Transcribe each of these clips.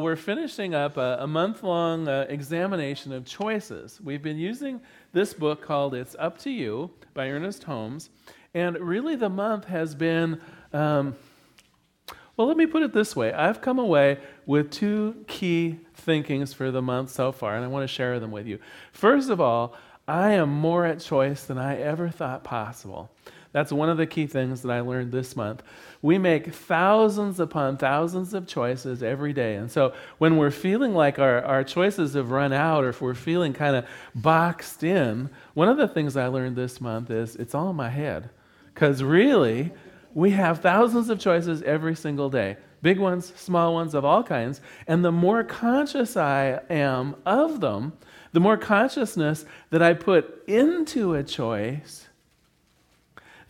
We're finishing up a, a month long uh, examination of choices. We've been using this book called It's Up to You by Ernest Holmes. And really, the month has been, um, well, let me put it this way I've come away with two key thinkings for the month so far, and I want to share them with you. First of all, I am more at choice than I ever thought possible. That's one of the key things that I learned this month. We make thousands upon thousands of choices every day. And so when we're feeling like our, our choices have run out or if we're feeling kind of boxed in, one of the things I learned this month is it's all in my head. Because really, we have thousands of choices every single day big ones, small ones of all kinds. And the more conscious I am of them, the more consciousness that I put into a choice,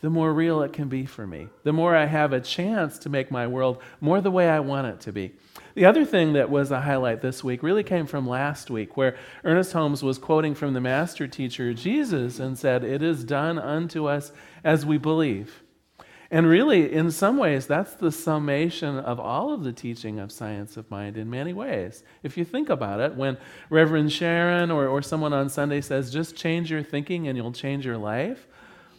the more real it can be for me. The more I have a chance to make my world more the way I want it to be. The other thing that was a highlight this week really came from last week, where Ernest Holmes was quoting from the master teacher Jesus and said, It is done unto us as we believe. And really, in some ways, that's the summation of all of the teaching of science of mind in many ways. If you think about it, when Reverend Sharon or, or someone on Sunday says, just change your thinking and you'll change your life,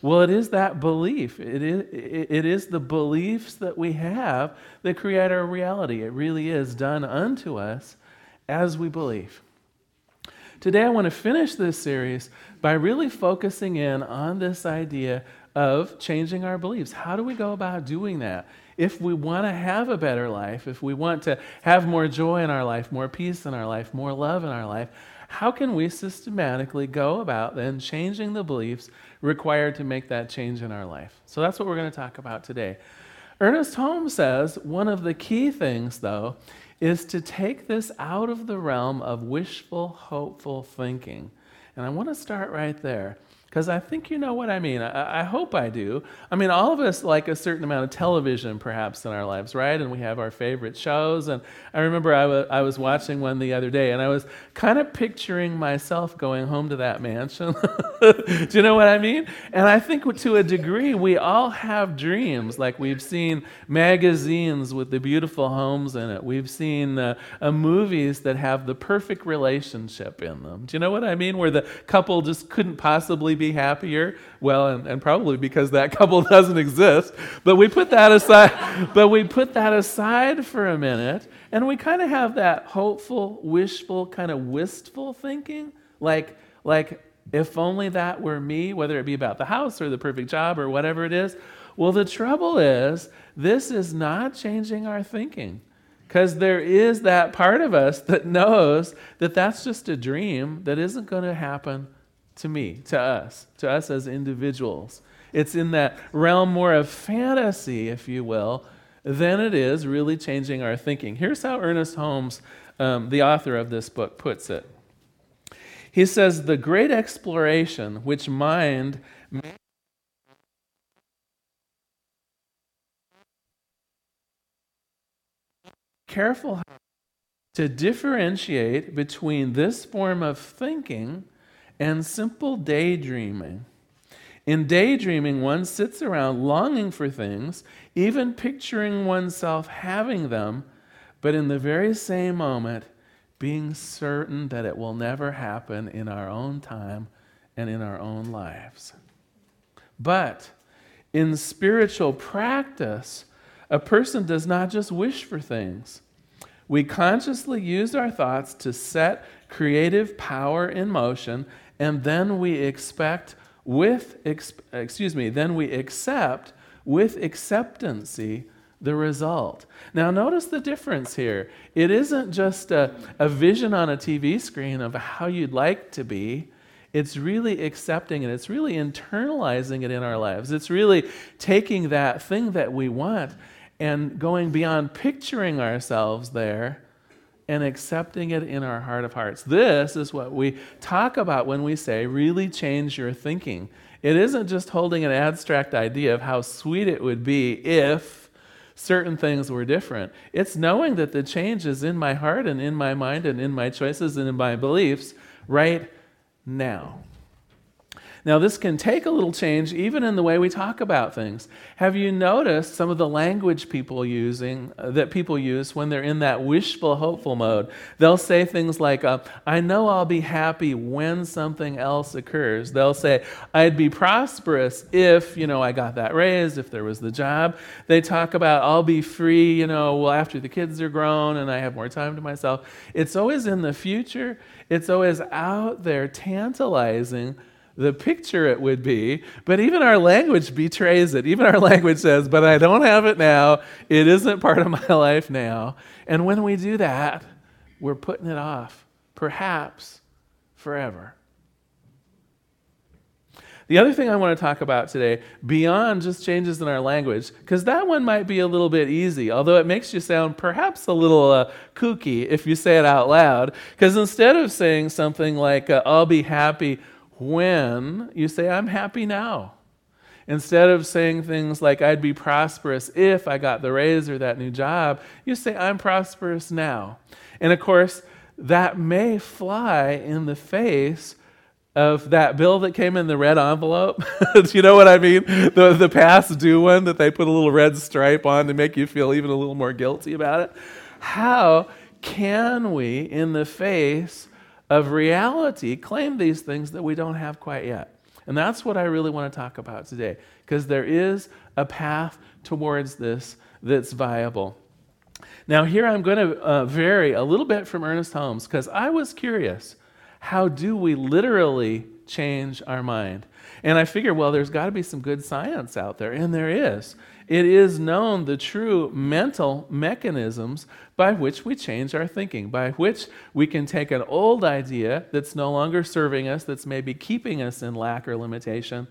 well, it is that belief. It is, it is the beliefs that we have that create our reality. It really is done unto us as we believe. Today, I want to finish this series by really focusing in on this idea of changing our beliefs. How do we go about doing that? If we want to have a better life, if we want to have more joy in our life, more peace in our life, more love in our life, how can we systematically go about then changing the beliefs required to make that change in our life? So that's what we're going to talk about today. Ernest Holmes says one of the key things, though, is to take this out of the realm of wishful, hopeful thinking. And I want to start right there. Because I think you know what I mean. I, I, hope I do. I mean, all of us like a certain amount of television, perhaps, in our lives, right? And we have our favorite shows. And I remember I, w- I was watching one the other day, and I was kind of picturing myself going home to that mansion. do you know what I mean? And I think to a degree, we all have dreams. Like we've seen magazines with the beautiful homes in it, we've seen uh, uh, movies that have the perfect relationship in them. Do you know what I mean? Where the couple just couldn't possibly be happier? Well, and, and probably because that couple doesn't exist. But we put that aside. but we put that aside for a minute, and we kind of have that hopeful, wishful, kind of wistful thinking, like like if only that were me, whether it be about the house or the perfect job or whatever it is. Well, the trouble is, this is not changing our thinking. Because there is that part of us that knows that that's just a dream that isn't going to happen to me, to us, to us as individuals. It's in that realm more of fantasy, if you will, than it is really changing our thinking. Here's how Ernest Holmes, um, the author of this book, puts it. He says, The great exploration which mind careful to differentiate between this form of thinking and simple daydreaming. In daydreaming, one sits around longing for things, even picturing oneself having them, but in the very same moment, being certain that it will never happen in our own time and in our own lives. But in spiritual practice, a person does not just wish for things. We consciously use our thoughts to set creative power in motion and then we expect with, excuse me, then we accept with acceptancy the result. Now, notice the difference here. It isn't just a, a vision on a TV screen of how you'd like to be. It's really accepting it. It's really internalizing it in our lives. It's really taking that thing that we want and going beyond picturing ourselves there and accepting it in our heart of hearts. This is what we talk about when we say, really change your thinking. It isn't just holding an abstract idea of how sweet it would be if certain things were different. It's knowing that the change is in my heart and in my mind and in my choices and in my beliefs right now. Now, this can take a little change even in the way we talk about things. Have you noticed some of the language people using uh, that people use when they're in that wishful, hopeful mode? They'll say things like, uh, "I know I'll be happy when something else occurs." They'll say, "I'd be prosperous if you know I got that raise, if there was the job." They talk about, "I'll be free," you know, well after the kids are grown and I have more time to myself. It's always in the future. It's always out there, tantalizing the picture it would be, but even our language betrays it. Even our language says, But I don't have it now. It isn't part of my life now. And when we do that, we're putting it off, perhaps forever. The other thing I want to talk about today, beyond just changes in our language, because that one might be a little bit easy, although it makes you sound perhaps a little uh, kooky if you say it out loud. Because instead of saying something like, uh, I'll be happy when you say, I'm happy now. Instead of saying things like, I'd be prosperous if I got the raise or that new job, you say, I'm prosperous now. And of course, that may fly in the face of that bill that came in the red envelope. Do you know what I mean? The, the past due one that they put a little red stripe on to make you feel even a little more guilty about it. How can we, in the face of reality claim these things that we don't have quite yet. And that's what I really want to talk about today, because there is a path towards this that's viable. Now, here I'm going to uh, vary a little bit from Ernest Holmes, because I was curious how do we literally change our mind? And I figured, well, there's got to be some good science out there, and there is. It is known the true mental mechanisms by which we change our thinking, by which we can take an old idea that's no longer serving us, that's maybe keeping us in lack or limitation,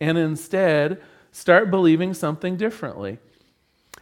and instead start believing something differently.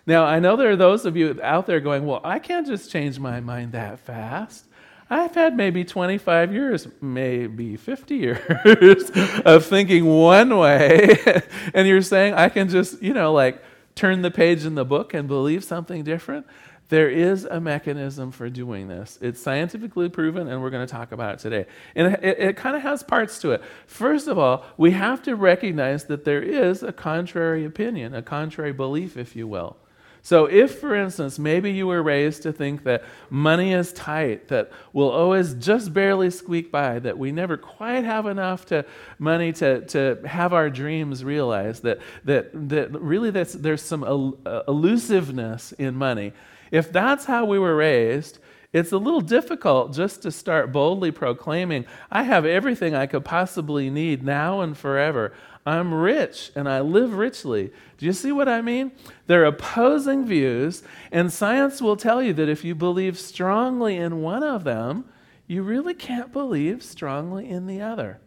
Now, I know there are those of you out there going, Well, I can't just change my mind that fast. I've had maybe 25 years, maybe 50 years of thinking one way. and you're saying I can just, you know, like turn the page in the book and believe something different, there is a mechanism for doing this. It's scientifically proven, and we're going to talk about it today. And it, it kind of has parts to it. First of all, we have to recognize that there is a contrary opinion, a contrary belief, if you will. So, if, for instance, maybe you were raised to think that money is tight, that we'll always just barely squeak by, that we never quite have enough to money to, to have our dreams realized, that, that, that really that's, there's some el- uh, elusiveness in money. If that's how we were raised, it's a little difficult just to start boldly proclaiming, I have everything I could possibly need now and forever. I'm rich and I live richly. Do you see what I mean? They're opposing views, and science will tell you that if you believe strongly in one of them, you really can't believe strongly in the other.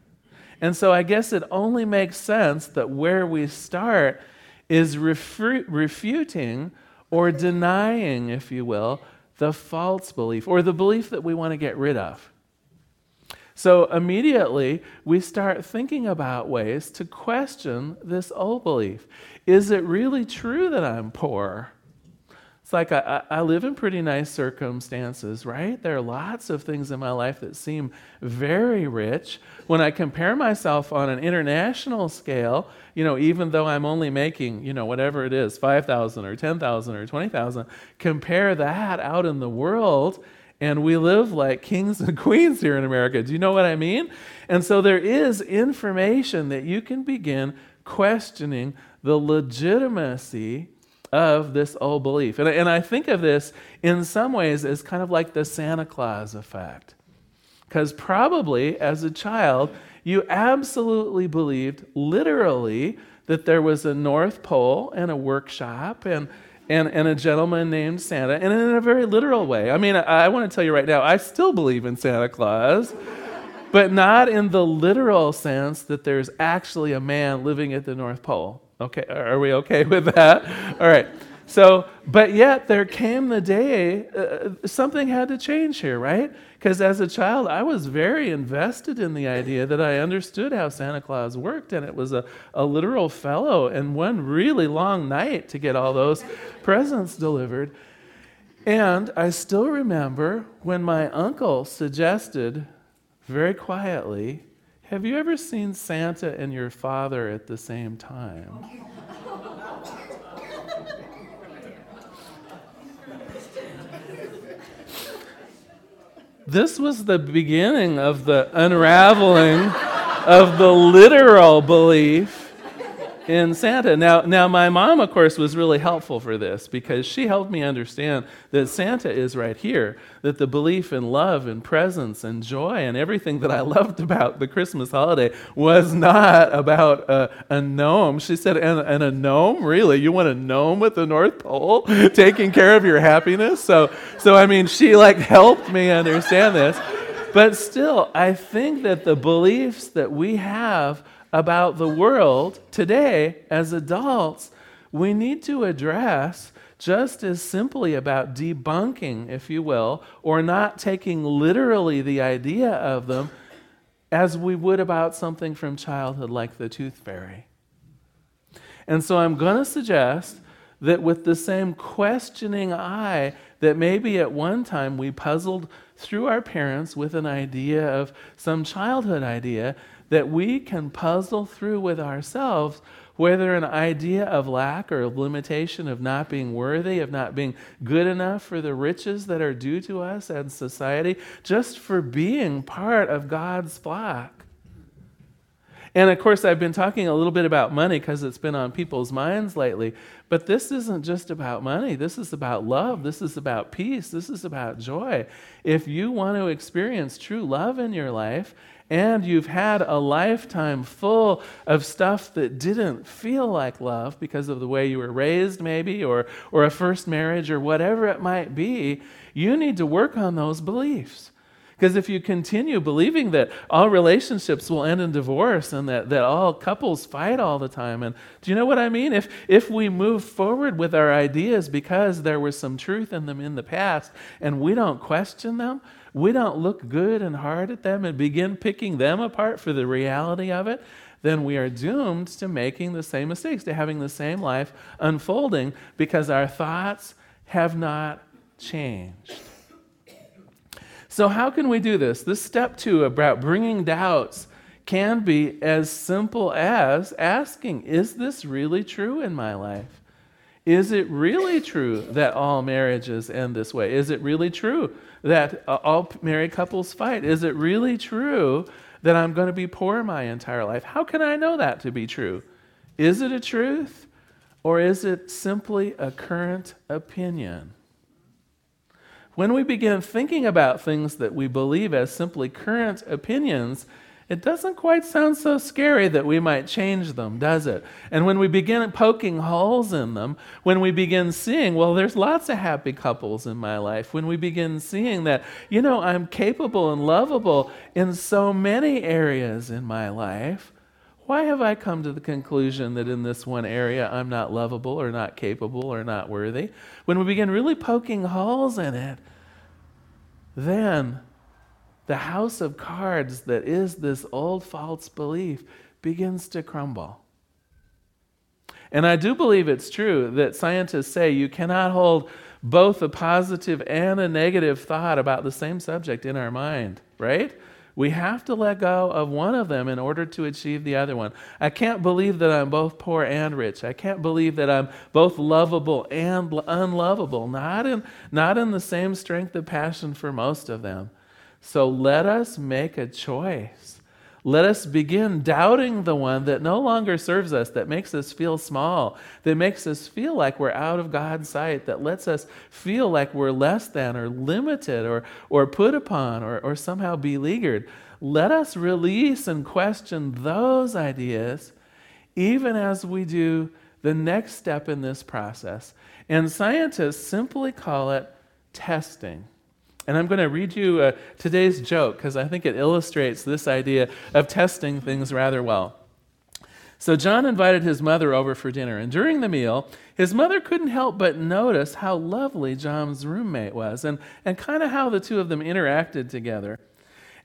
And so I guess it only makes sense that where we start is refu- refuting or denying, if you will, the false belief or the belief that we want to get rid of. So immediately we start thinking about ways to question this old belief. Is it really true that I'm poor? It's like I, I, live in pretty nice circumstances, right? There are lots of things in my life that seem very rich. When I compare myself on an international scale, you know, even though I'm only making, you know, whatever it is, 5,000 or 10,000 or 20,000, compare that out in the world and we live like kings and queens here in America. Do you know what I mean? And so there is information that you can begin questioning the legitimacy of this old belief. And, and I think of this in some ways as kind of like the Santa Claus effect. Because probably as a child, you absolutely believed, literally, that there was a North Pole and a workshop and and, and a gentleman named Santa, and in a very literal way. I mean, I, I want to tell you right now, I still believe in Santa Claus, but not in the literal sense that there's actually a man living at the North Pole. Okay, are we okay with that? All right. So, but yet there came the day, uh, something had to change here, right? Because as a child, I was very invested in the idea that I understood how Santa Claus worked, and it was a, a literal fellow and one really long night to get all those presents delivered. And I still remember when my uncle suggested very quietly, Have you ever seen Santa and your father at the same time? This was the beginning of the unraveling of the literal belief in Santa. Now, now, my mom, of course, was really helpful for this because she helped me understand that Santa is right here, that the belief in love and presence and joy and everything that I loved about the Christmas holiday was not about a, a gnome. She said, and, and, a gnome? Really? You want a gnome at the North Pole taking care of your happiness? So, so, I mean, she like helped me understand this. But still, I think that the beliefs that we have about the world today as adults, we need to address just as simply about debunking, if you will, or not taking literally the idea of them as we would about something from childhood like the tooth fairy. And so I'm going to suggest that with the same questioning eye that maybe at one time we puzzled through our parents with an idea of some childhood idea, that we can puzzle through with ourselves whether an idea of lack or limitation of not being worthy, of not being good enough for the riches that are due to us and society, just for being part of God's flock. And of course, I've been talking a little bit about money because it's been on people's minds lately. But this isn't just about money. This is about love. This is about peace. This is about joy. If you want to experience true love in your life, and you've had a lifetime full of stuff that didn't feel like love because of the way you were raised, maybe, or, or a first marriage, or whatever it might be, you need to work on those beliefs. Because if you continue believing that all relationships will end in divorce and that, that all couples fight all the time, and do you know what I mean? If, if we move forward with our ideas because there was some truth in them in the past and we don't question them, we don't look good and hard at them and begin picking them apart for the reality of it, then we are doomed to making the same mistakes, to having the same life unfolding because our thoughts have not changed. So, how can we do this? This step two about bringing doubts can be as simple as asking, Is this really true in my life? Is it really true that all marriages end this way? Is it really true that uh, all married couples fight? Is it really true that I'm going to be poor my entire life? How can I know that to be true? Is it a truth or is it simply a current opinion? When we begin thinking about things that we believe as simply current opinions, it doesn't quite sound so scary that we might change them, does it? And when we begin poking holes in them, when we begin seeing, well, there's lots of happy couples in my life, when we begin seeing that, you know, I'm capable and lovable in so many areas in my life, why have I come to the conclusion that in this one area I'm not lovable or not capable or not worthy? When we begin really poking holes in it, then the house of cards that is this old false belief begins to crumble. And I do believe it's true that scientists say you cannot hold both a positive and a negative thought about the same subject in our mind, right? We have to let go of one of them in order to achieve the other one. I can't believe that I'm both poor and rich. I can't believe that I'm both lovable and unlovable. Not in, not in the same strength of passion for most of them. So let us make a choice. Let us begin doubting the one that no longer serves us, that makes us feel small, that makes us feel like we're out of God's sight, that lets us feel like we're less than or limited or, or put upon or, or somehow beleaguered. Let us release and question those ideas even as we do the next step in this process. And scientists simply call it testing. And I'm going to read you uh, today's joke because I think it illustrates this idea of testing things rather well. So, John invited his mother over for dinner, and during the meal, his mother couldn't help but notice how lovely John's roommate was and, and kind of how the two of them interacted together.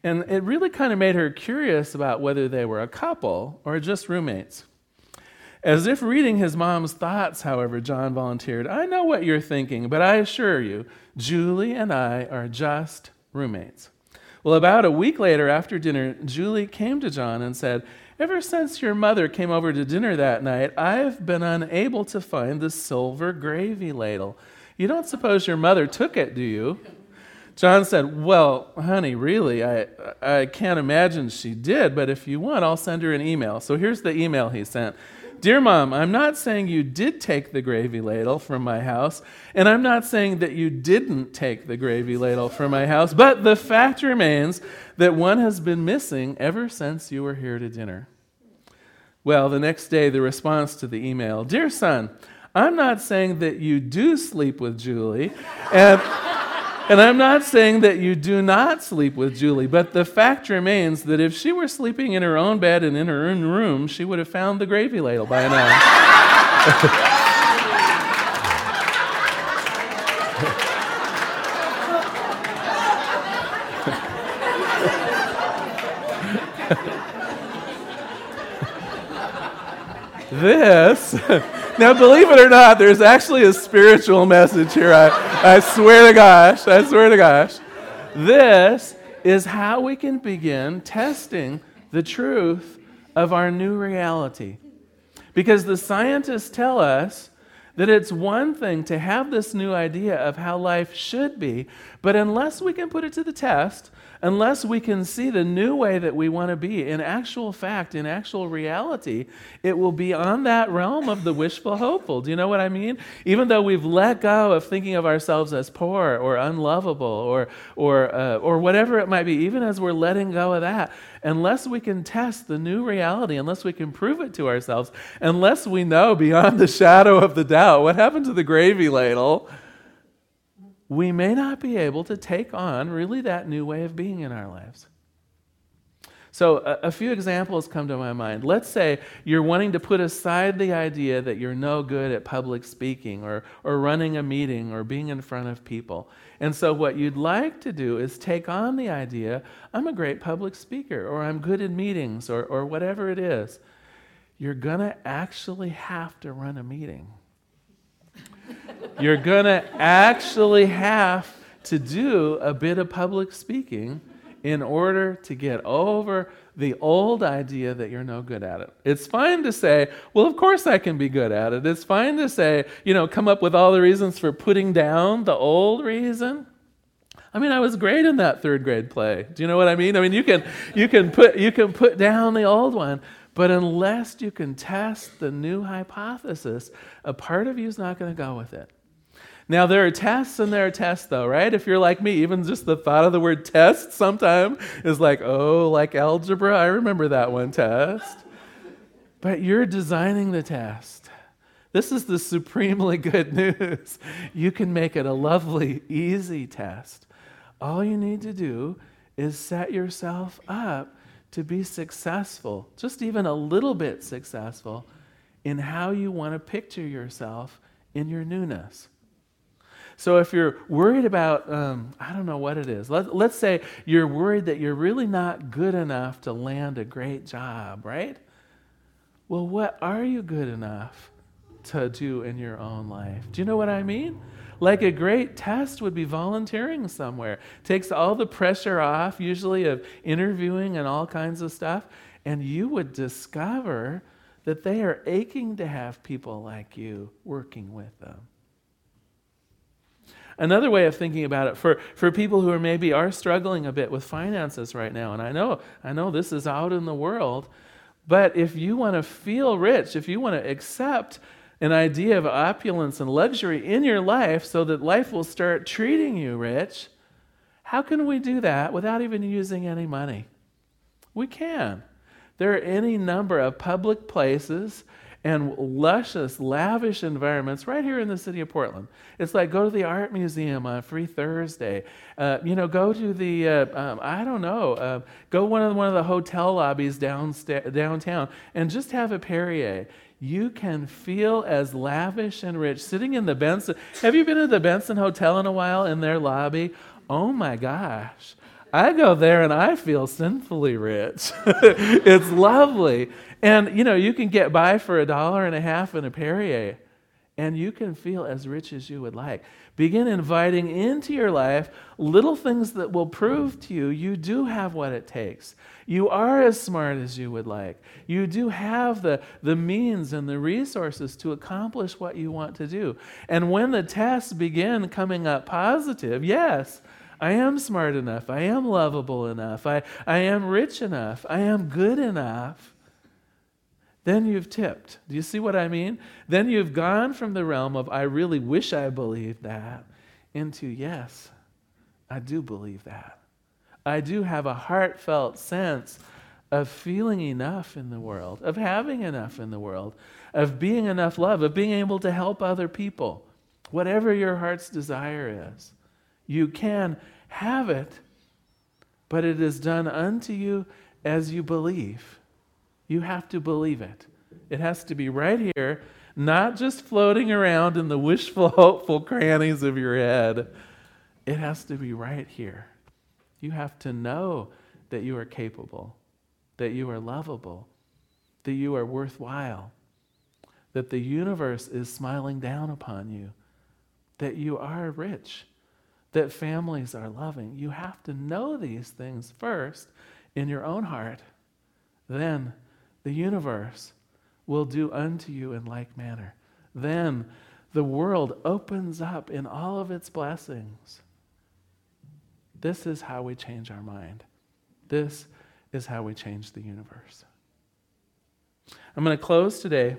And it really kind of made her curious about whether they were a couple or just roommates. As if reading his mom's thoughts, however, John volunteered, I know what you're thinking, but I assure you, Julie and I are just roommates. Well, about a week later, after dinner, Julie came to John and said, Ever since your mother came over to dinner that night, I've been unable to find the silver gravy ladle. You don't suppose your mother took it, do you? John said, Well, honey, really, I, I can't imagine she did, but if you want, I'll send her an email. So here's the email he sent Dear mom, I'm not saying you did take the gravy ladle from my house, and I'm not saying that you didn't take the gravy ladle from my house, but the fact remains that one has been missing ever since you were here to dinner. Well, the next day, the response to the email Dear son, I'm not saying that you do sleep with Julie, and. And I'm not saying that you do not sleep with Julie, but the fact remains that if she were sleeping in her own bed and in her own room, she would have found the gravy ladle by now. this now, believe it or not, there's actually a spiritual message here. I, I swear to gosh, I swear to gosh. This is how we can begin testing the truth of our new reality. Because the scientists tell us that it's one thing to have this new idea of how life should be, but unless we can put it to the test, unless we can see the new way that we want to be in actual fact, in actual reality, it will be on that realm of the wishful hopeful. Do you know what I mean? Even though we've let go of thinking of ourselves as poor or unlovable or, or, uh, or whatever it might be, even as we're letting go of that, unless we can test the new reality, unless we can prove it to ourselves, unless we know beyond the shadow of the doubt what happened to the gravy ladle we may not be able to take on really that new way of being in our lives. So, a, a, few examples come to my mind. Let's say you're wanting to put aside the idea that you're no good at public speaking or, or running a meeting or being in front of people. And so, what you'd like to do is take on the idea I'm a great public speaker or I'm good in meetings or, or whatever it is. You're going to actually have to run a meeting. You're going to actually have to do a bit of public speaking in order to get over the old idea that you're no good at it. It's fine to say, well, of course I can be good at it. It's fine to say, you know, come up with all the reasons for putting down the old reason. I mean, I was great in that third grade play. Do you know what I mean? I mean, you can, you can, put, you can put down the old one, but unless you can test the new hypothesis, a part of you is not going to go with it. Now, there are tests and there are tests, though, right? If you're like me, even just the thought of the word test sometime is like, oh, like algebra. I remember that one test. But you're designing the test. This is the supremely good news. You can make it a lovely, easy test. All you need to do is set yourself up to be successful, just even a little bit successful, in how you want to picture yourself in your newness. So if you're worried about, um, I don't know what it is, Let, let's say you're worried that you're really not good enough to land a great job, right? Well, what are you good enough to do in your own life? Do you know what I mean? Like a great test would be volunteering somewhere. Takes all the pressure off, usually of interviewing and all kinds of stuff, and you would discover that they are aching to have people like you working with them. Another way of thinking about it for, for people who are maybe are struggling a bit with finances right now, and I know, I know this is out in the world, but if you want to feel rich, if you want to accept an idea of opulence and luxury in your life so that life will start treating you rich, how can we do that without even using any money? We can. There are any number of public places and luscious, lavish environments right here in the city of Portland. It's like go to the art museum on Free Thursday. Uh, you know, go to the uh, um, I don't know, uh, go one of one of the hotel lobbies downsta- downtown and just have a Perrier. You can feel as lavish and rich sitting in the Benson. Have you been to the Benson Hotel in a while in their lobby? Oh my gosh. I go there and I feel sinfully rich. it's lovely. And you know, you can get by for a dollar and a half in a Perrier. and you can feel as rich as you would like. Begin inviting into your life little things that will prove to you you do have what it takes. You are as smart as you would like. You do have the, the means and the resources to accomplish what you want to do. And when the tests begin coming up positive, yes, I am smart enough. I am lovable enough. I, I am rich enough. I am good enough then you've tipped. Do you see what I mean? Then you've gone from the realm of, I really wish I believed that, into, yes, I do believe that. I do have a heartfelt sense of feeling enough in the world, of having enough in the world, of being enough love, of being able to help other people. Whatever your heart's desire is, you can have it, but it is done unto you as you believe. You have to believe it. It has to be right here, not just floating around in the wishful, hopeful crannies of your head. It has to be right here. You have to know that you are capable, that you are lovable, that you are worthwhile, that the universe is smiling down upon you, that you are rich, that families are loving. You have to know these things first in your own heart. Then the universe will do unto you in like manner. Then the world opens up in all of its blessings. This is how we change our mind. This is how we change the universe. I'm going to close today,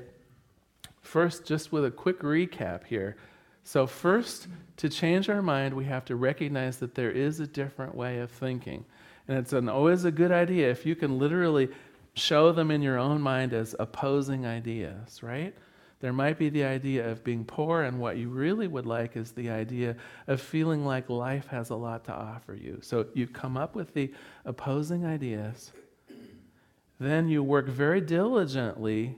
first, just with a quick recap here. So, first, to change our mind, we have to recognize that there is a different way of thinking. And it's an, always a good idea if you can literally show them in your own mind as opposing ideas, right? There might be the idea of being poor, and what you really would like is the idea of feeling like life has a lot to offer you. So you come up with the opposing ideas, then you work very diligently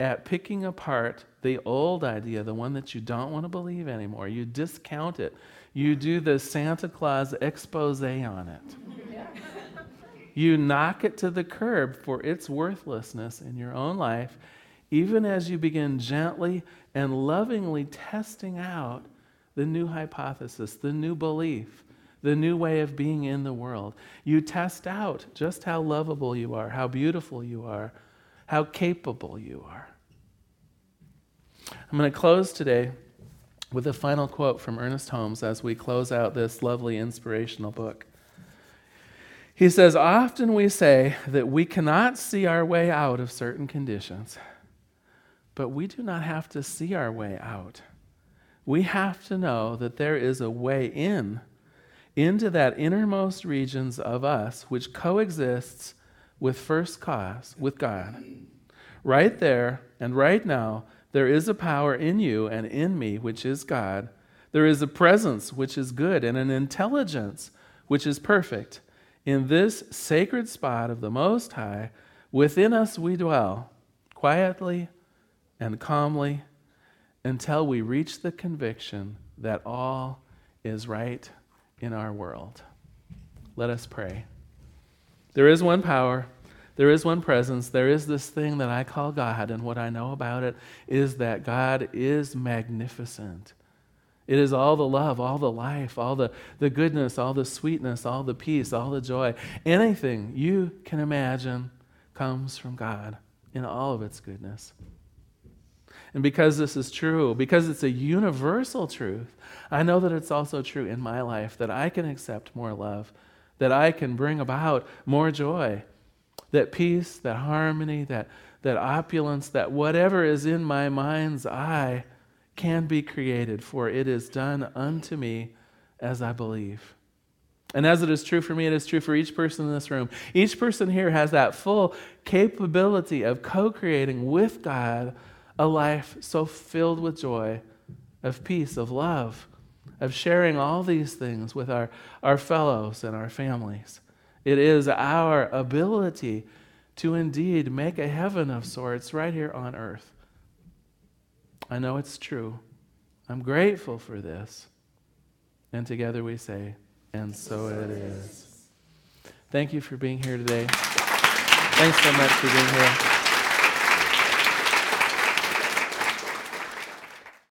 at picking apart the old idea, the one that you don't want to believe anymore. You discount it. You do the Santa Claus expose on it you knock it to the curb for its worthlessness in your own life, even as you begin gently and lovingly testing out the new hypothesis, the new belief, the new way of being in the world. You test out just how lovable you are, how beautiful you are, how capable you are. I'm going to close today with a final quote from Ernest Holmes as we close out this lovely inspirational book. He says, Often we say that we cannot see our way out of certain conditions, but we do not have to see our way out. We have to know that there is a way in, into that innermost regions of us which coexists with first cause, with God. Right there and right now, there is a power in you and in me which is God. There is a presence which is good and an intelligence which is perfect. In this sacred spot of the Most High, within us we dwell, quietly and calmly, until we reach the conviction that all is right in our world. Let us pray. There is one power, there is one presence, there is this thing that I call God, and what I know about it is that God is magnificent. It is all the love, all the life, all the, the goodness, all the sweetness, all the peace, all the joy. Anything you can imagine comes from God in all of its goodness. And because this is true, because it's a universal truth, I know that it's also true in my life that I can accept more love, that I can bring about more joy, that peace, that harmony, that, that opulence, that whatever is in my mind's eye can be created, for it is done unto me as I believe. And as it is true for me, it is true for each person in this room. Each person here has that full capability of co creating with God a life so filled with joy, of peace, of love, of sharing all these things with our, our fellows and our families. It is our ability to indeed make a heaven of sorts right here on earth. I know it's true. I'm grateful for this. And together we say, and so it is. Thank you for being here today. Thanks so much for being here.